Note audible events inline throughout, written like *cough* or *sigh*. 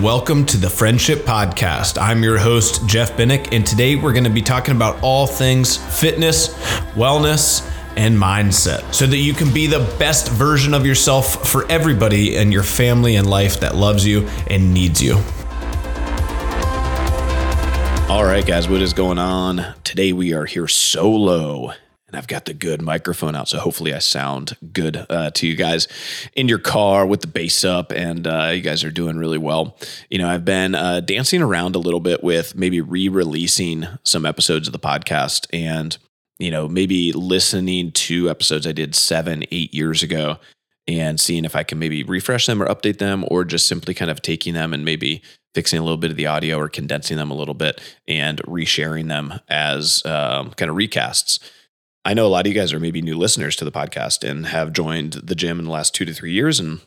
Welcome to the Friendship Podcast. I'm your host, Jeff Binnick, and today we're going to be talking about all things fitness, wellness, and mindset so that you can be the best version of yourself for everybody in your family and life that loves you and needs you. All right, guys, what is going on? Today we are here solo and I've got the good microphone out, so hopefully I sound good uh, to you guys in your car with the bass up, and uh, you guys are doing really well. You know, I've been uh, dancing around a little bit with maybe re-releasing some episodes of the podcast, and you know, maybe listening to episodes I did seven, eight years ago, and seeing if I can maybe refresh them or update them, or just simply kind of taking them and maybe fixing a little bit of the audio or condensing them a little bit and resharing them as um, kind of recasts. I know a lot of you guys are maybe new listeners to the podcast and have joined the gym in the last two to three years. And,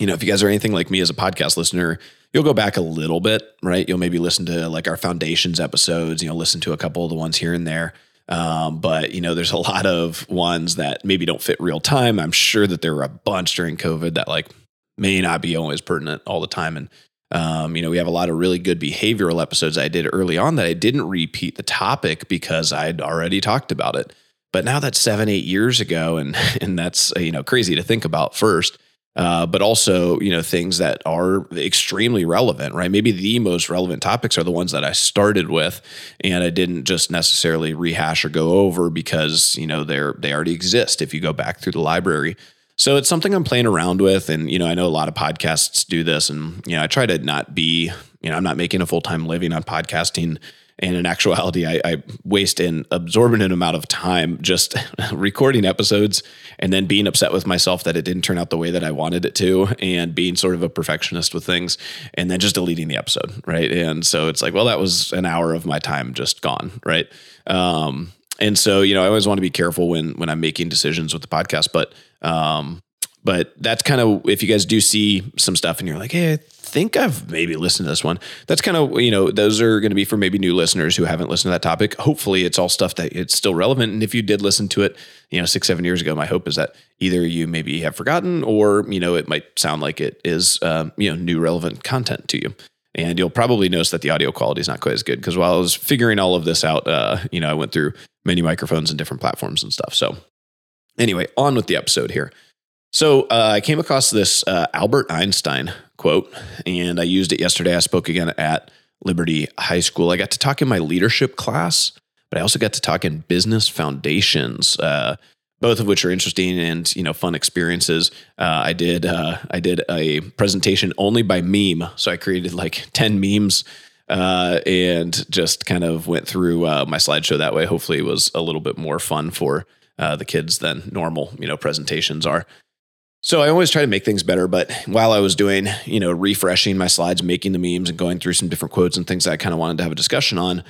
you know, if you guys are anything like me as a podcast listener, you'll go back a little bit, right? You'll maybe listen to like our foundations episodes, you know, listen to a couple of the ones here and there. Um, but you know, there's a *laughs* lot of ones that maybe don't fit real time. I'm sure that there were a bunch during COVID that like may not be always pertinent all the time. And um, you know, we have a lot of really good behavioral episodes I did early on that I didn't repeat the topic because I'd already talked about it. But now that's seven, eight years ago, and *laughs* and that's you know crazy to think about first. Uh, but also you know things that are extremely relevant, right? Maybe the most relevant topics are the ones that I started with, and I didn't just necessarily rehash or go over because you know they're they already exist if you go back through the library. So it's something I'm playing around with, and you know I know a lot of podcasts do this, and you know I try to not be you know I'm not making a full time living on podcasting and in actuality, I, I, waste an absorbent amount of time just *laughs* recording episodes and then being upset with myself that it didn't turn out the way that I wanted it to, and being sort of a perfectionist with things, and then just deleting the episode, right? And so it's like, well, that was an hour of my time just gone, right? Um, and so you know, I always want to be careful when when I'm making decisions with the podcast, but um, but that's kind of if you guys do see some stuff and you're like, hey, I think I've maybe listened to this one. That's kind of, you know, those are going to be for maybe new listeners who haven't listened to that topic. Hopefully it's all stuff that it's still relevant. And if you did listen to it, you know, six, seven years ago, my hope is that either you maybe have forgotten or, you know, it might sound like it is, um, you know, new relevant content to you. And you'll probably notice that the audio quality is not quite as good because while I was figuring all of this out, uh, you know, I went through many microphones and different platforms and stuff. So anyway, on with the episode here. So uh, I came across this uh, Albert Einstein quote, and I used it yesterday. I spoke again at Liberty High School. I got to talk in my leadership class, but I also got to talk in business foundations. Uh, both of which are interesting and you know fun experiences. Uh, I did uh, I did a presentation only by meme, so I created like ten memes uh, and just kind of went through my slideshow that way. Hopefully, it was a little bit more fun for the kids than normal you know presentations are. So I always try to make things better, but while I was doing, you know, refreshing my slides, making the memes and going through some different quotes and things I kind of wanted to have a discussion on,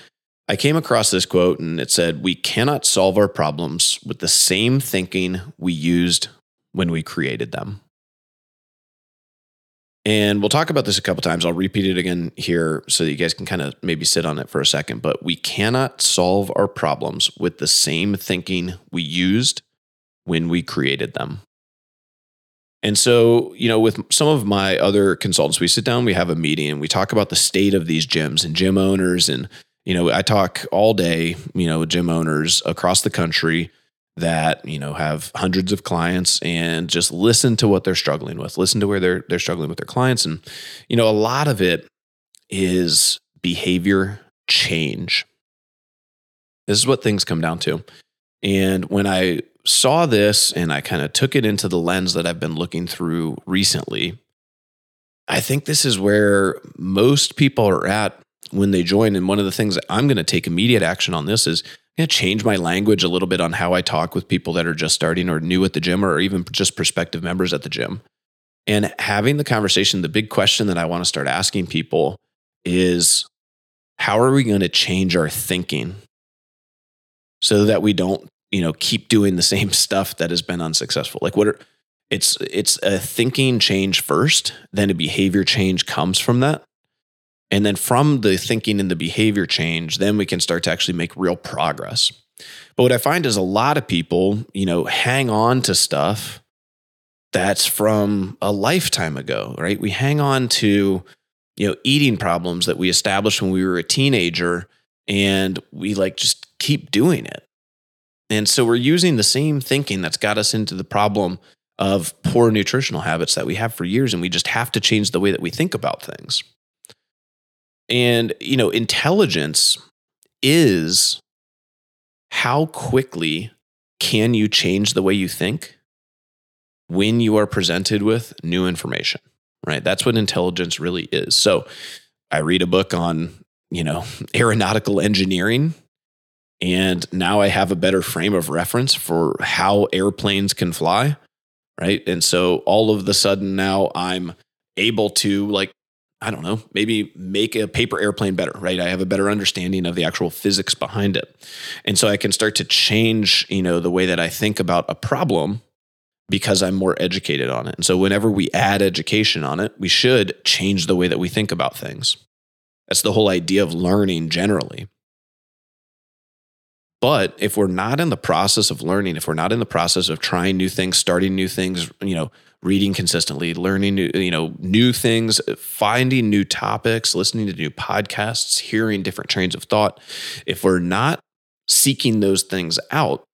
I came across this quote and it said, "We cannot solve our problems with the same thinking we used when we created them." And we'll talk about this a couple times. I'll repeat it again here so that you guys can kind of maybe sit on it for a second, but we cannot solve our problems with the same thinking we used when we created them. And so, you know, with some of my other consultants, we sit down, we have a meeting, and we talk about the state of these gyms and gym owners. And, you know, I talk all day, you know, with gym owners across the country that, you know, have hundreds of clients and just listen to what they're struggling with, listen to where they're they're struggling with their clients. And, you know, a lot of it is behavior change. This is what things come down to. And when I saw this and I kind of took it into the lens that I've been looking through recently, I think this is where most people are at when they join. And one of the things that I'm going to take immediate action on this is I'm going to change my language a little bit on how I talk with people that are just starting or new at the gym or even just prospective members at the gym. And having the conversation, the big question that I want to start asking people is how are we going to change our thinking so that we don't you know keep doing the same *laughs* stuff that has been unsuccessful. Like what are it's it's a thinking change first then a behavior change comes from that. And then from the thinking and the behavior change then we can start to actually make real progress. But what i find is a lot of people you know hang on to stuff that's from a lifetime ago right? We hang on to you know, eating problems that we established when we were a teenager and we like just keep doing it. And so we're using the same thinking that's got us into the problem of poor nutritional habits that we have for years and we just have to change the way that we think about things. And you know, intelligence is how quickly can you change the way you think when you are presented with new information, right? That's what intelligence really is. So I read a book on, you know, *laughs* aeronautical engineering. And now I have a better frame of reference for how airplanes can fly. Right. And so all of the sudden now I'm able to like I don't know, maybe make a paper airplane better, right? I have a better understanding of the actual physics behind it. And so I can start to change, you know, the way that I think about a problem because I'm more educated on it. And so whenever we add education on it, we should change the way that we think about things. That's the whole idea of learning generally. But if we're not in the process of learning, if we're not in the process of trying new things, starting new things, you know, reading consistently, learning new, you know, new things, finding new topics, listening to new podcasts, hearing different trains of thought, if we're not seeking those things out,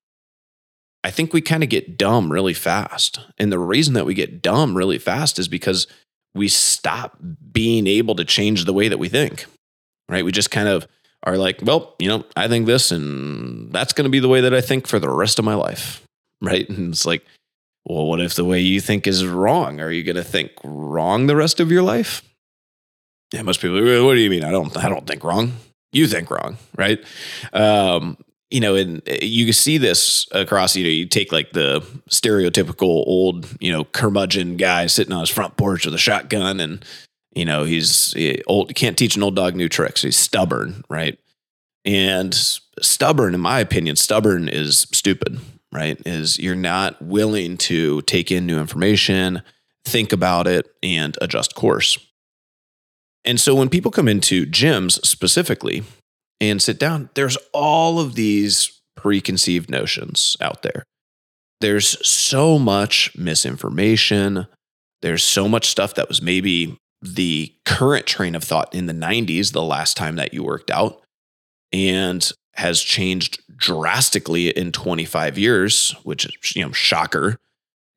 I think we kind of get dumb really fast. And the reason that we get dumb really fast is because we stop being able to change the way that we think. Right? We just kind of are like, well, you know, I think this and that's going to be the way that I think for the rest of my life. *laughs* Right. And it's like, well, what if the way you think is wrong? Are you going to think wrong the rest of your life? Yeah, most people, what do you mean? I don't, I don't think wrong. You think wrong. Right. Um, you know, and uh, you see this across, you know, you take like the stereotypical old, you know, curmudgeon guy sitting on his front porch with a shotgun and, you know, he's he old, can't teach an old dog new tricks. He's stubborn, right? And stubborn, in my opinion, stubborn is stupid, right? Is you're not willing to take in new information, think about it, and adjust course. And so when people come into gyms specifically and sit down, there's all of these preconceived notions out there. There's so much misinformation. There's so much stuff that was maybe the current train of thought in the 90s, the last time that you worked out, and has changed drastically in 25 years, which is, you know, shocker.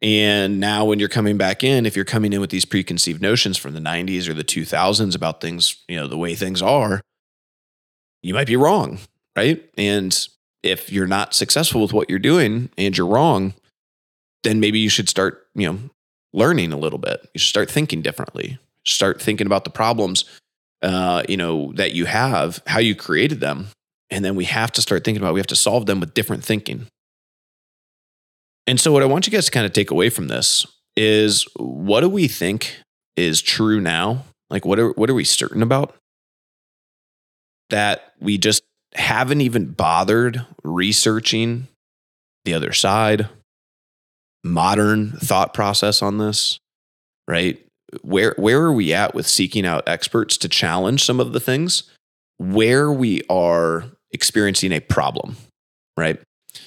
And now when you're coming back in, if you're coming in with these preconceived notions from the 90s or the 2000s about things, you know, the way things are, you might be wrong, right? And if you're not successful with what you're doing and you're wrong, then maybe you should start, you know, learning a little bit. You should start thinking differently. Start thinking about the problems, uh, you know, that you have, how you created them, and then we have to start thinking about we have to solve them with different thinking. And so, what I want you guys to kind of take away from this is what do we think is true now? Like, what are what are we certain about? that we just haven't even bothered researching the other side, modern thought process on this, right? Where where are we at with seeking out experts to challenge some of the things where we are experiencing a problem, right?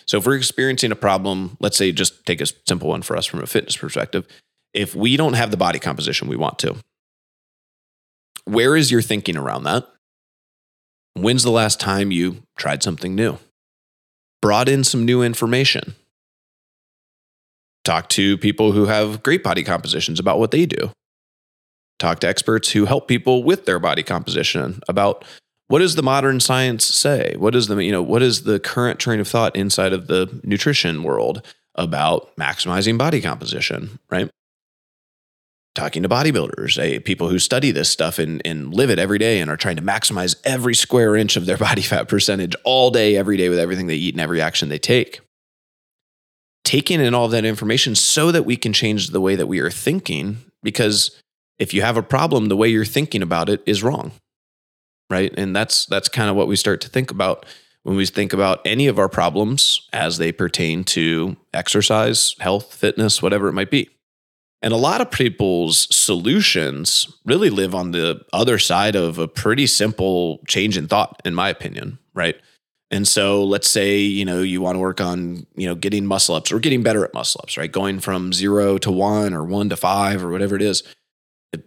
So if we're experiencing a problem, let's say just take a simple one for us from a fitness perspective, if we don't have the body composition we want to, where is your thinking around that? When's the last time you tried something new? Brought in some new information? Talk to people who have great body compositions about what they do. Talk to experts who help people with their body composition about what does the modern science say? What is the you know what is the current train of thought inside of the nutrition world about maximizing body composition, right? talking to bodybuilders, eh, people who study this stuff and, and live it every day and are trying to maximize every square inch of their *laughs* body fat percentage all day, every day with everything they eat and every action they take. Taking in all of that information so that we can change the way that we are thinking, because if you have a problem, the way you're thinking about it is wrong. Right. And that's that's kind of what we start to think about when we think about any of our problems as they pertain to exercise, health, fitness, whatever it might be. And a lot of people's solutions really live on the other side of a pretty simple change in thought, in my opinion, right? And so let's say, you know, you want to work on, you know, getting muscle ups or getting better at muscle ups, right? Going from zero to one or one to five or whatever it is.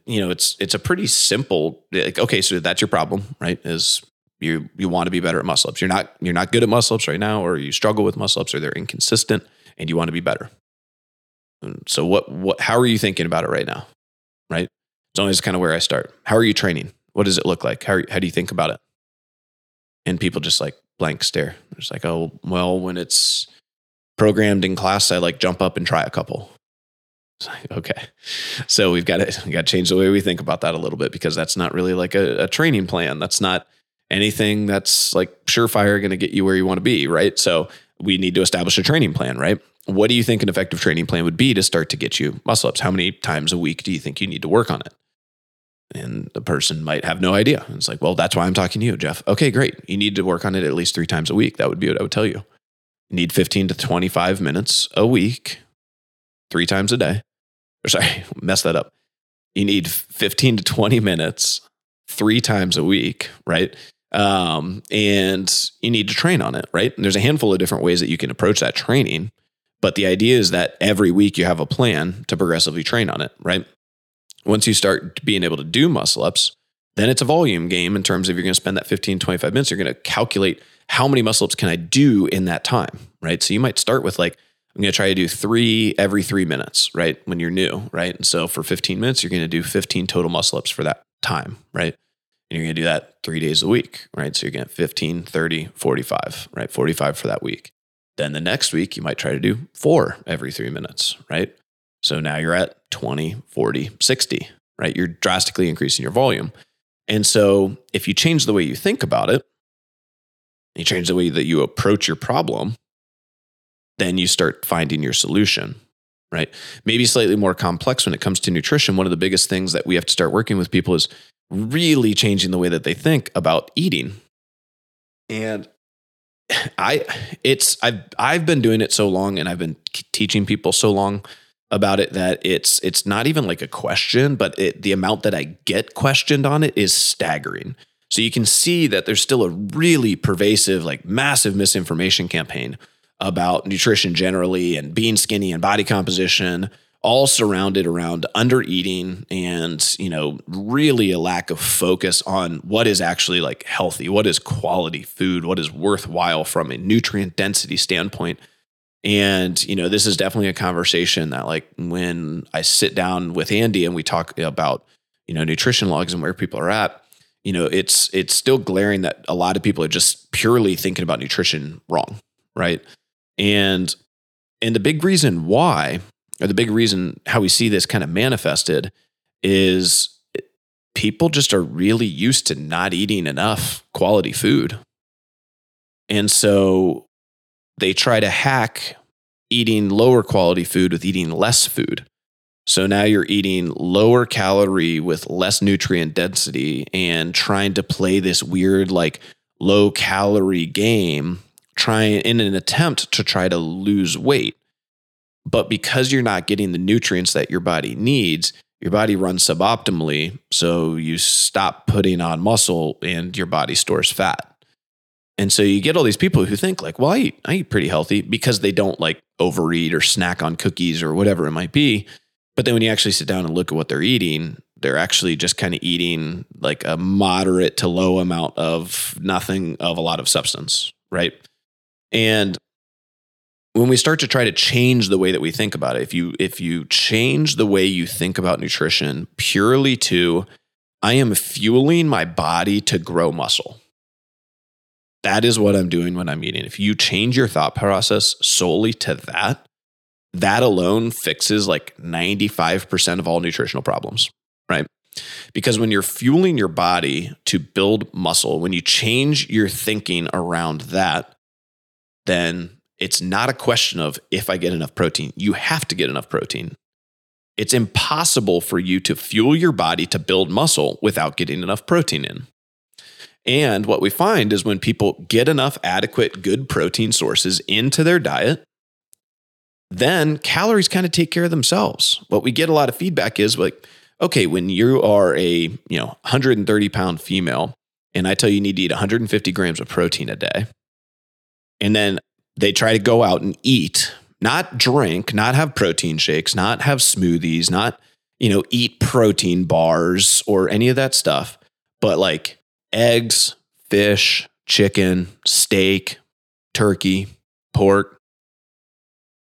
You know, it's it's a pretty simple. Like, okay, so that's your problem, right? Is you you want to be better at muscle ups. You're not you're not good at muscle ups right now, or you struggle with muscle ups, or they're inconsistent, and you want to be better. So what what how are you thinking about it right now? Right? It's always kind of where I start. How are you training? What does it look like? How how do you think about it? And people just like blank stare. Just like, oh well, when it's programmed in class, I like jump up and try a couple. Okay, so we've got to we got to change the way we think about that a little bit because that's not really like a, a training plan. That's not anything that's like surefire going to get you where you want to be, right? So we need to establish a training plan, right? What do you think an effective training plan would be to start to get you muscle ups? How many times a week do you think you need to work on it? And the person might have no idea. It's like, well, that's why I'm talking to you, Jeff. Okay, great. You need to work on it at least three times a week. That would be what I would tell you. You need 15 to 25 minutes a week, three times a day. Or sorry, *laughs* mess that up. You need 15 to 20 minutes three times a week, right? Um, and you need to train on it, right? And there's a handful of different ways that you can approach that training. But the idea is that every week you have a plan to progressively train on it, right? Once you start being able to do muscle ups, then it's a volume game in terms of you're going to spend that 15, 25 minutes. You're going to calculate how many muscle ups can I do in that time, right? So you might start with like, I'm going to try to do three every three minutes, right? When you're new, right? And so for 15 minutes, you're going to do 15 total muscle ups for that time, right? And you're going to do that three days a week, right? So you're going to 15, 30, 45, right? 45 for that week. Then the next week, you might try to do four every three minutes, right? So now you're at 20, 40, 60, right? You're drastically increasing your volume. And so if you change the way you think about it, you change the way that you approach your problem, then you start finding your solution, right? Maybe slightly more complex when it comes to nutrition. One of the biggest things that we have to start working with people is really changing the way that they think about eating. And I it's I've I've been doing it so long and I've been teaching people so long about it that it's it's not even like a question, but it, the amount that I get questioned on it is staggering. So you can see that there's still a really pervasive, like massive misinformation campaign about nutrition generally and being skinny and body composition all surrounded around under eating and you know really a lack of focus on what is actually like healthy what is quality food what is worthwhile from a nutrient density standpoint. And you know this is definitely a conversation that like when i sit down with andy and we talk about you know nutrition logs and where people are at you know it's it's still glaring that a lot of people are just purely thinking about nutrition wrong right and and the big reason why or the big reason how we see this kind of manifested is people just are really used to not eating enough quality food. And so they try to hack eating lower quality food with eating less food. So now you're eating lower calorie with less nutrient density and trying to play this weird, like low calorie game, trying in an attempt to try to lose weight. But because you're not getting the nutrients that your body needs, your body runs suboptimally. So you stop putting on muscle and your body stores fat. And so you get all these people who think like, well, I eat, I eat pretty healthy because they don't like overeat or snack on cookies or whatever it might be. But then when you actually sit down and look at what they're eating, they're actually just kind of eating like a moderate to low amount of nothing of a lot of substance, right? And when we start to try to change the way that we think about it, if you if you change the way you think about nutrition purely to I am fueling my body to grow muscle. That is what I'm doing when I'm eating. If you change your thought process solely to that, that alone fixes like 95% of all nutritional problems, right? Because when you're fueling your body to build muscle, when you change your thinking around that, then it's not a question of if I get enough protein. You have to get enough protein. It's impossible for you to fuel your body to build muscle without getting enough protein in. And what we find is when people get enough adequate, good protein sources into their diet, then calories kind of take care of themselves. What we get a lot of feedback is like, okay, when you are a you know 130 pound female, and I tell you you need to eat 150 grams of protein a day, and then they try to go out and eat, not drink, not have protein shakes, not have smoothies, not you know, eat protein bars or any of that stuff, but like eggs, fish, chicken, steak, turkey, pork,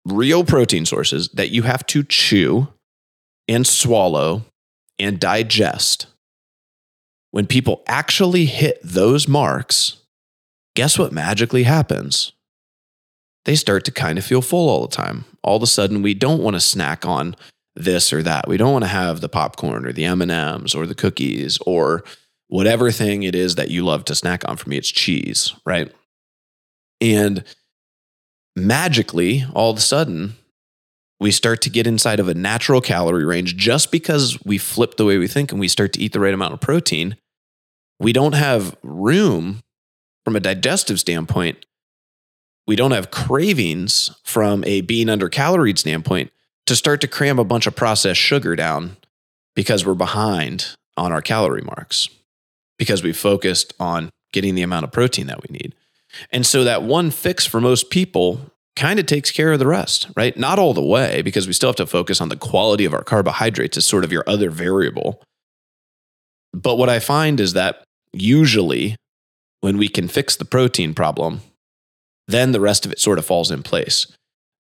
real protein sources that you have to chew and swallow and digest. When people actually hit those marks, guess what magically happens? They start to kind of feel full all the time. All of a sudden, we don't want to snack on this or that. We don't want to have the popcorn or the M&Ms or the cookies or whatever thing it is that you love to snack on. For me, it's cheese, right? And magically, all of a sudden, we start to get inside of a natural calorie range just because we flip the way we think and we start to eat the right amount of protein. We don't have room from a digestive standpoint. We don't have cravings from a being under caloried standpoint to start to cram a bunch of processed sugar down because we're behind on our calorie marks because we focused on getting the amount of protein that we need. And so that one fix for most people kind of takes care of the rest, right? Not all the way because we still have to focus on the quality of our carbohydrates as sort of your other variable. But what I find is that usually when we can fix the protein problem, then the rest of it sort of falls in place.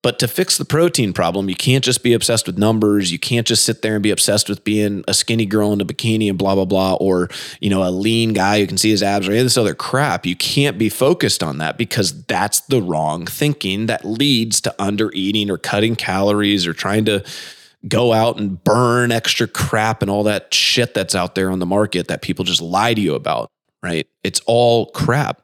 But to fix the protein problem, you can't just be obsessed with numbers. You can't just sit there and be obsessed with being a skinny girl in a bikini and blah, blah, blah, or, you know, a lean guy who can see his abs or any of this other crap. You can't be focused on that because that's the wrong thinking that leads to under eating or cutting calories or trying to go out and burn extra crap and all that shit that's out there on the market that people just lie to you about, right? It's all crap.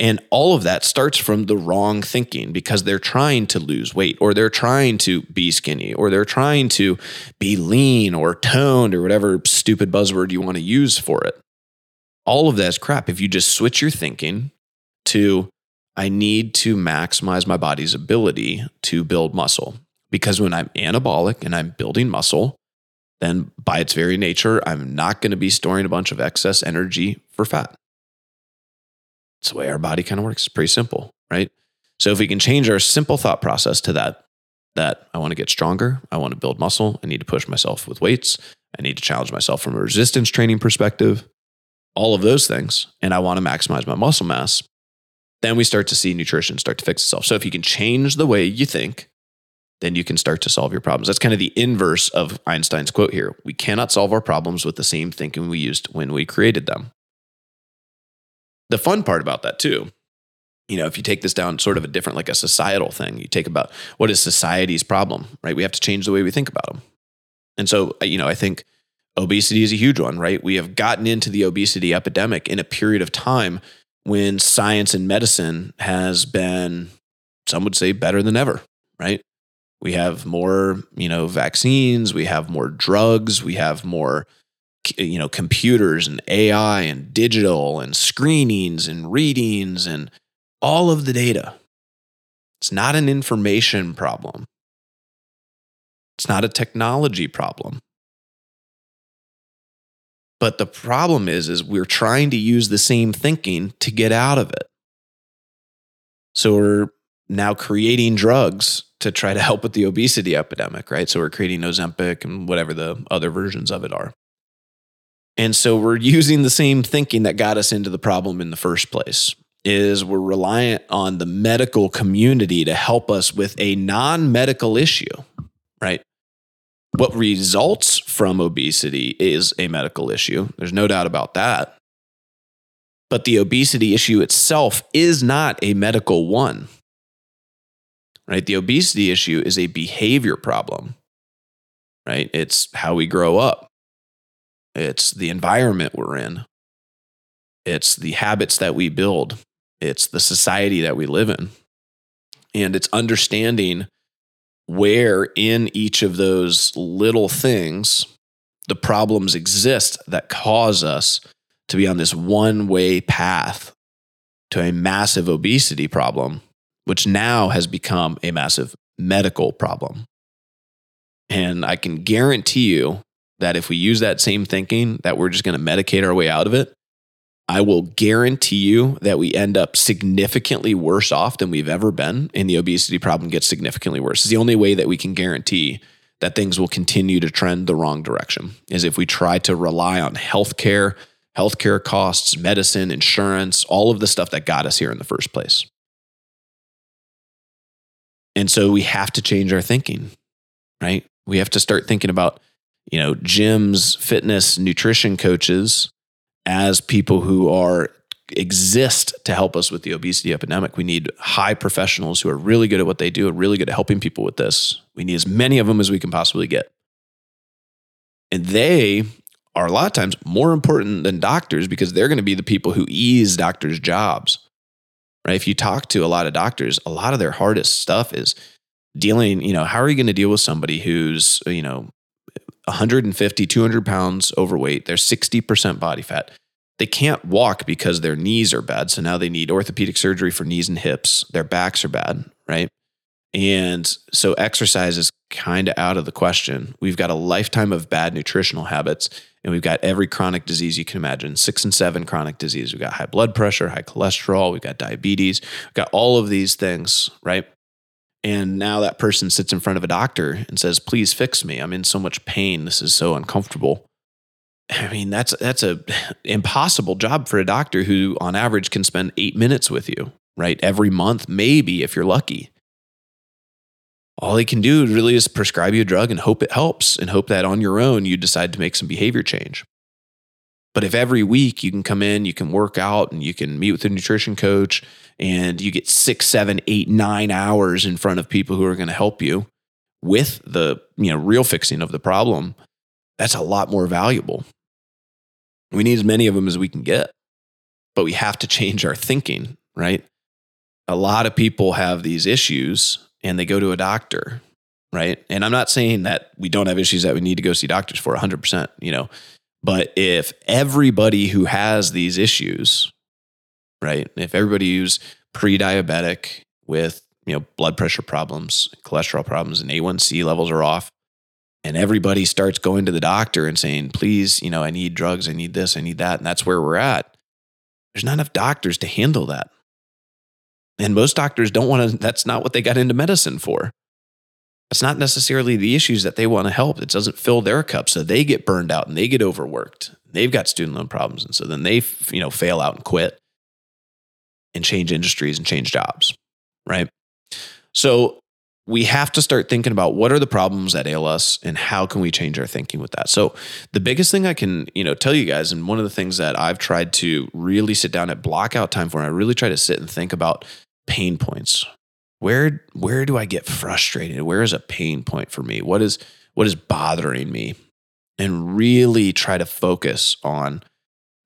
And all of that starts from the wrong thinking because they're trying to lose weight or they're trying to be skinny or they're trying to be lean or toned or whatever stupid buzzword you want to use for it. All of that is crap. If you just switch your thinking to, I need to maximize my body's ability to build muscle. Because when I'm anabolic and I'm building muscle, then by its very nature, I'm not going to be storing a bunch of excess energy for fat. It's the way our body kind of works. It's pretty simple, right? So if we can change our simple thought process to that, that I want to get stronger, I want to build muscle, I need to push myself with weights, I need to challenge myself from a resistance training perspective, all of those things, and I want to maximize my muscle mass, then we start to see nutrition start to fix itself. So if you can change the way you think, then you can start to solve your problems. That's kind of the inverse of Einstein's quote here. We cannot solve our problems with the same thinking we used when we created them. The fun part about that too you know if you take this down sort of a different like a societal thing you take about what is society's problem right? We have to change the way we think about them and so uh, you know i think obesity is a huge one right? We have gotten into the obesity epidemic in a period of time when science and medicine has been some would say better than ever right we have more you know vaccines we have more drugs we have more you know computers and AI and digital and screenings and readings and all of the data. It's not an information problem. It's not a technology problem. But the problem is is we're trying to use the same thinking to get out of it. So we're now creating drugs to try to help with the obesity epidemic, right? So we're creating Ozempic and whatever the other versions of it are. And so we're using the same thinking that got us into the problem in the first place is we're reliant on the medical community to help us with a non-medical issue, right? What results from obesity is a medical issue. There's no doubt about that. But the obesity issue itself is not a medical one. Right? The obesity issue is a behavior problem. Right? It's how we grow up. It's the environment we're in. It's the habits that we build. It's the society that we live in. And it's understanding where in each of those little things the problems exist that cause us to be on this one way path to a massive obesity problem, which now has become a massive medical problem. And I can guarantee you that if we use that same thinking that we're just going to medicate our way out of it, I will guarantee you that we end up significantly worse off than we've ever been, and the obesity problem gets significantly worse. It's the only way that we can guarantee that things will continue to trend the wrong direction is if we try to rely on healthcare, healthcare costs, medicine, insurance, all of the stuff that got us here in the first place. And so we have to change our thinking, right? We have to start thinking about, you know, gyms, fitness, nutrition coaches as people who are exist to help us with the obesity epidemic. We need high professionals who are really good at what they do and really good at helping people with this. We need as many of them as we can possibly get. And they are a lot of times more important than doctors because they're going to be the people who ease doctors' jobs. Right? If you talk to a lot of doctors, a lot of their hardest stuff is dealing, you know, how are you going to deal with somebody who's, you know, 150, 200 pounds overweight, they're 60% body fat they can't walk because their knees are bad. So now they need orthopedic surgery for knees and hips. Their backs are bad, right? And so exercise is kind of out of the question. We've got a lifetime of bad nutritional habits, and we've got every chronic disease you can imagine six and seven chronic disease. We've got high blood pressure, high cholesterol, we've got diabetes, we've got all of these things, right? And now that person sits in front of a doctor and says, Please fix me. I'm in so much pain. This is so uncomfortable. *laughs* I mean, that's that's a *laughs* impossible job for a doctor who on average can spend 8 minutes with you, right? Every month, maybe if you're lucky. All they can do really is prescribe you a drug and hope it helps and hope that on your own you decide to make some behavior change. But if every week you can come in, you can work out and you can meet with a nutrition coach and you get six, seven, eight, nine hours in front of people who are going to help you with the you know real fixing of the problem, that's a lot more valuable. We need as many of them as we can get, but we have to change our thinking, right? A lot of people have these issues and they go to a doctor, right? And I'm not saying that we don't have issues that we need to go see doctors for 100%, you know, but if everybody who has these issues, right? If everybody who's pre diabetic with, you know, blood pressure problems, cholesterol problems, and A1C levels are off, and everybody starts going to the doctor and saying, please, you know, I need drugs, I need this, I need that. And that's where we're at. There's not enough doctors to handle that. And most doctors don't want to, that's not what they got into medicine for. That's not necessarily the issues that they want to help. It doesn't fill their cup. So they get burned out and they get overworked. They've got student loan problems. And so then they, you know, fail out and quit and change industries and change jobs. Right. So we have to start thinking about what are the problems that ail us and how can we change our thinking with that. So the biggest thing I can, you know, tell you guys, and one of the things that I've tried to really sit down at block out time for, and I really try to sit and think about pain points. Where where do I get frustrated? Where is a pain point for me? What is what is bothering me? And really try to focus on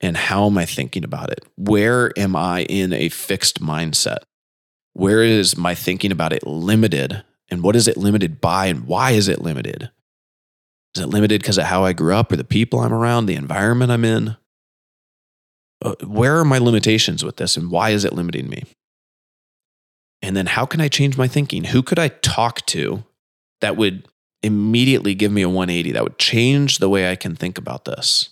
and how am I thinking about it? Where am I in a fixed mindset? where is my thinking about it limited? And what is it limited by? And why is it limited? Is it limited because of how I grew up or the people I'm around, the environment I'm in? Uh, where are my limitations with this and why is it limiting me? And then how can I change my thinking? Who could I talk to that would immediately give me a 180, that would change the way I can think about this?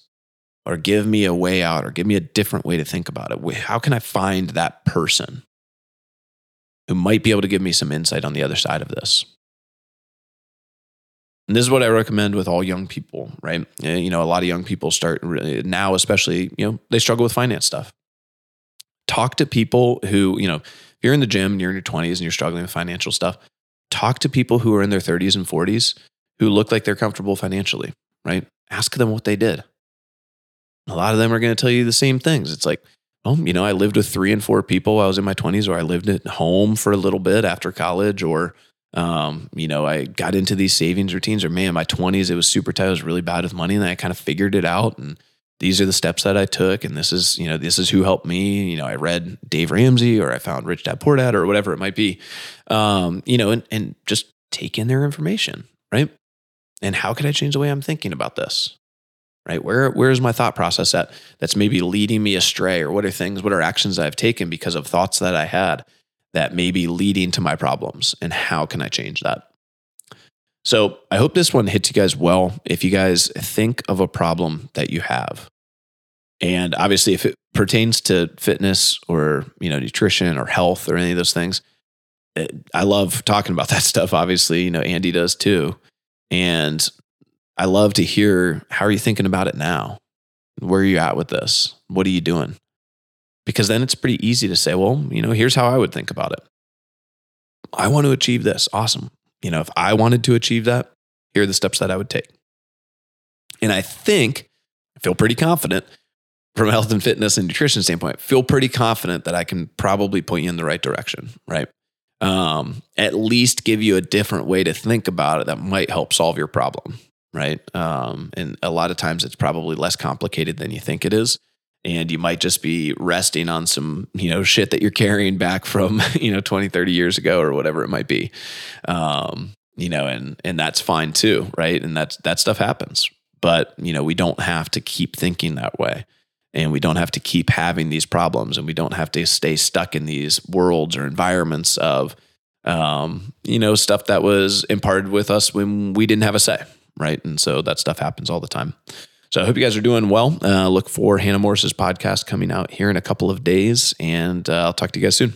Or give me a way out, or give me a different way to think about it. How can I find that person? who might be able to give me some insight on the other side of this. And this is what I recommend with all young people, right? Eh, you know, a lot of young people start now, especially, you know, they struggle with finance stuff. Talk to people who, you know, if you're in the gym and you're in your 20s and you're struggling with financial stuff, talk to people who are in their 30s and 40s who look like they're comfortable financially, right? Ask them what they did. A lot of them are going to tell you the same things. It's like, well, you know, I lived with three and four people. I was in my 20s, or I lived at home for a little bit after college, or, um, you know, I got into these savings routines, or man, my 20s, it was super tight. I was really bad with money. And then I kind of figured it out. And these are the steps that I took. And this is, you know, this is who helped me. You know, I read Dave Ramsey, or I found Rich Dad Poor Dad, or whatever it might be, um, you know, and, and just take in their information, right? And how can I change the way I'm thinking about this? right? Where where is my thought process at that's maybe leading me astray, or what are things, what are actions I've taken because of thoughts that I had that may be leading to my problems, and how can I change that? So I hope this one hits you guys well. If you guys think of a problem that you have, and obviously if it pertains to fitness or you know nutrition or health or any of those things, it, I love talking about *laughs* that stuff. Obviously, you know Andy does too. And I love to hear how are you thinking about it now? Where are you at with this? What are you doing? Because then it's pretty easy to say, well, you know, here's how I would think about it. I want to achieve this. Awesome. You know, if I wanted to achieve that, here are the steps that I would take. And I think, I feel pretty confident from a health and fitness and nutrition standpoint, feel pretty confident that I can probably point you in the right direction, right? Um, at least give you a different way to think about it that might help solve your problem, right? Um, and a lot of times it's probably less complicated than you think it is. And you might just be resting on some, you know, shit that you're carrying back from, *laughs* you know, 20, 30 years ago or whatever it might be. Um, you know, and and that's fine too, right? And that's that stuff happens. But, you know, we don't have to keep thinking that way. And we don't have to keep having these problems and we don't have to stay stuck in these worlds or environments of um, you know, stuff that was imparted with us when we didn't have a say, right? And so that stuff happens all the time. So I hope you guys are doing well. Uh, look for Hannah Morris's podcast coming out here in a couple of days, and uh, I'll talk to you guys soon.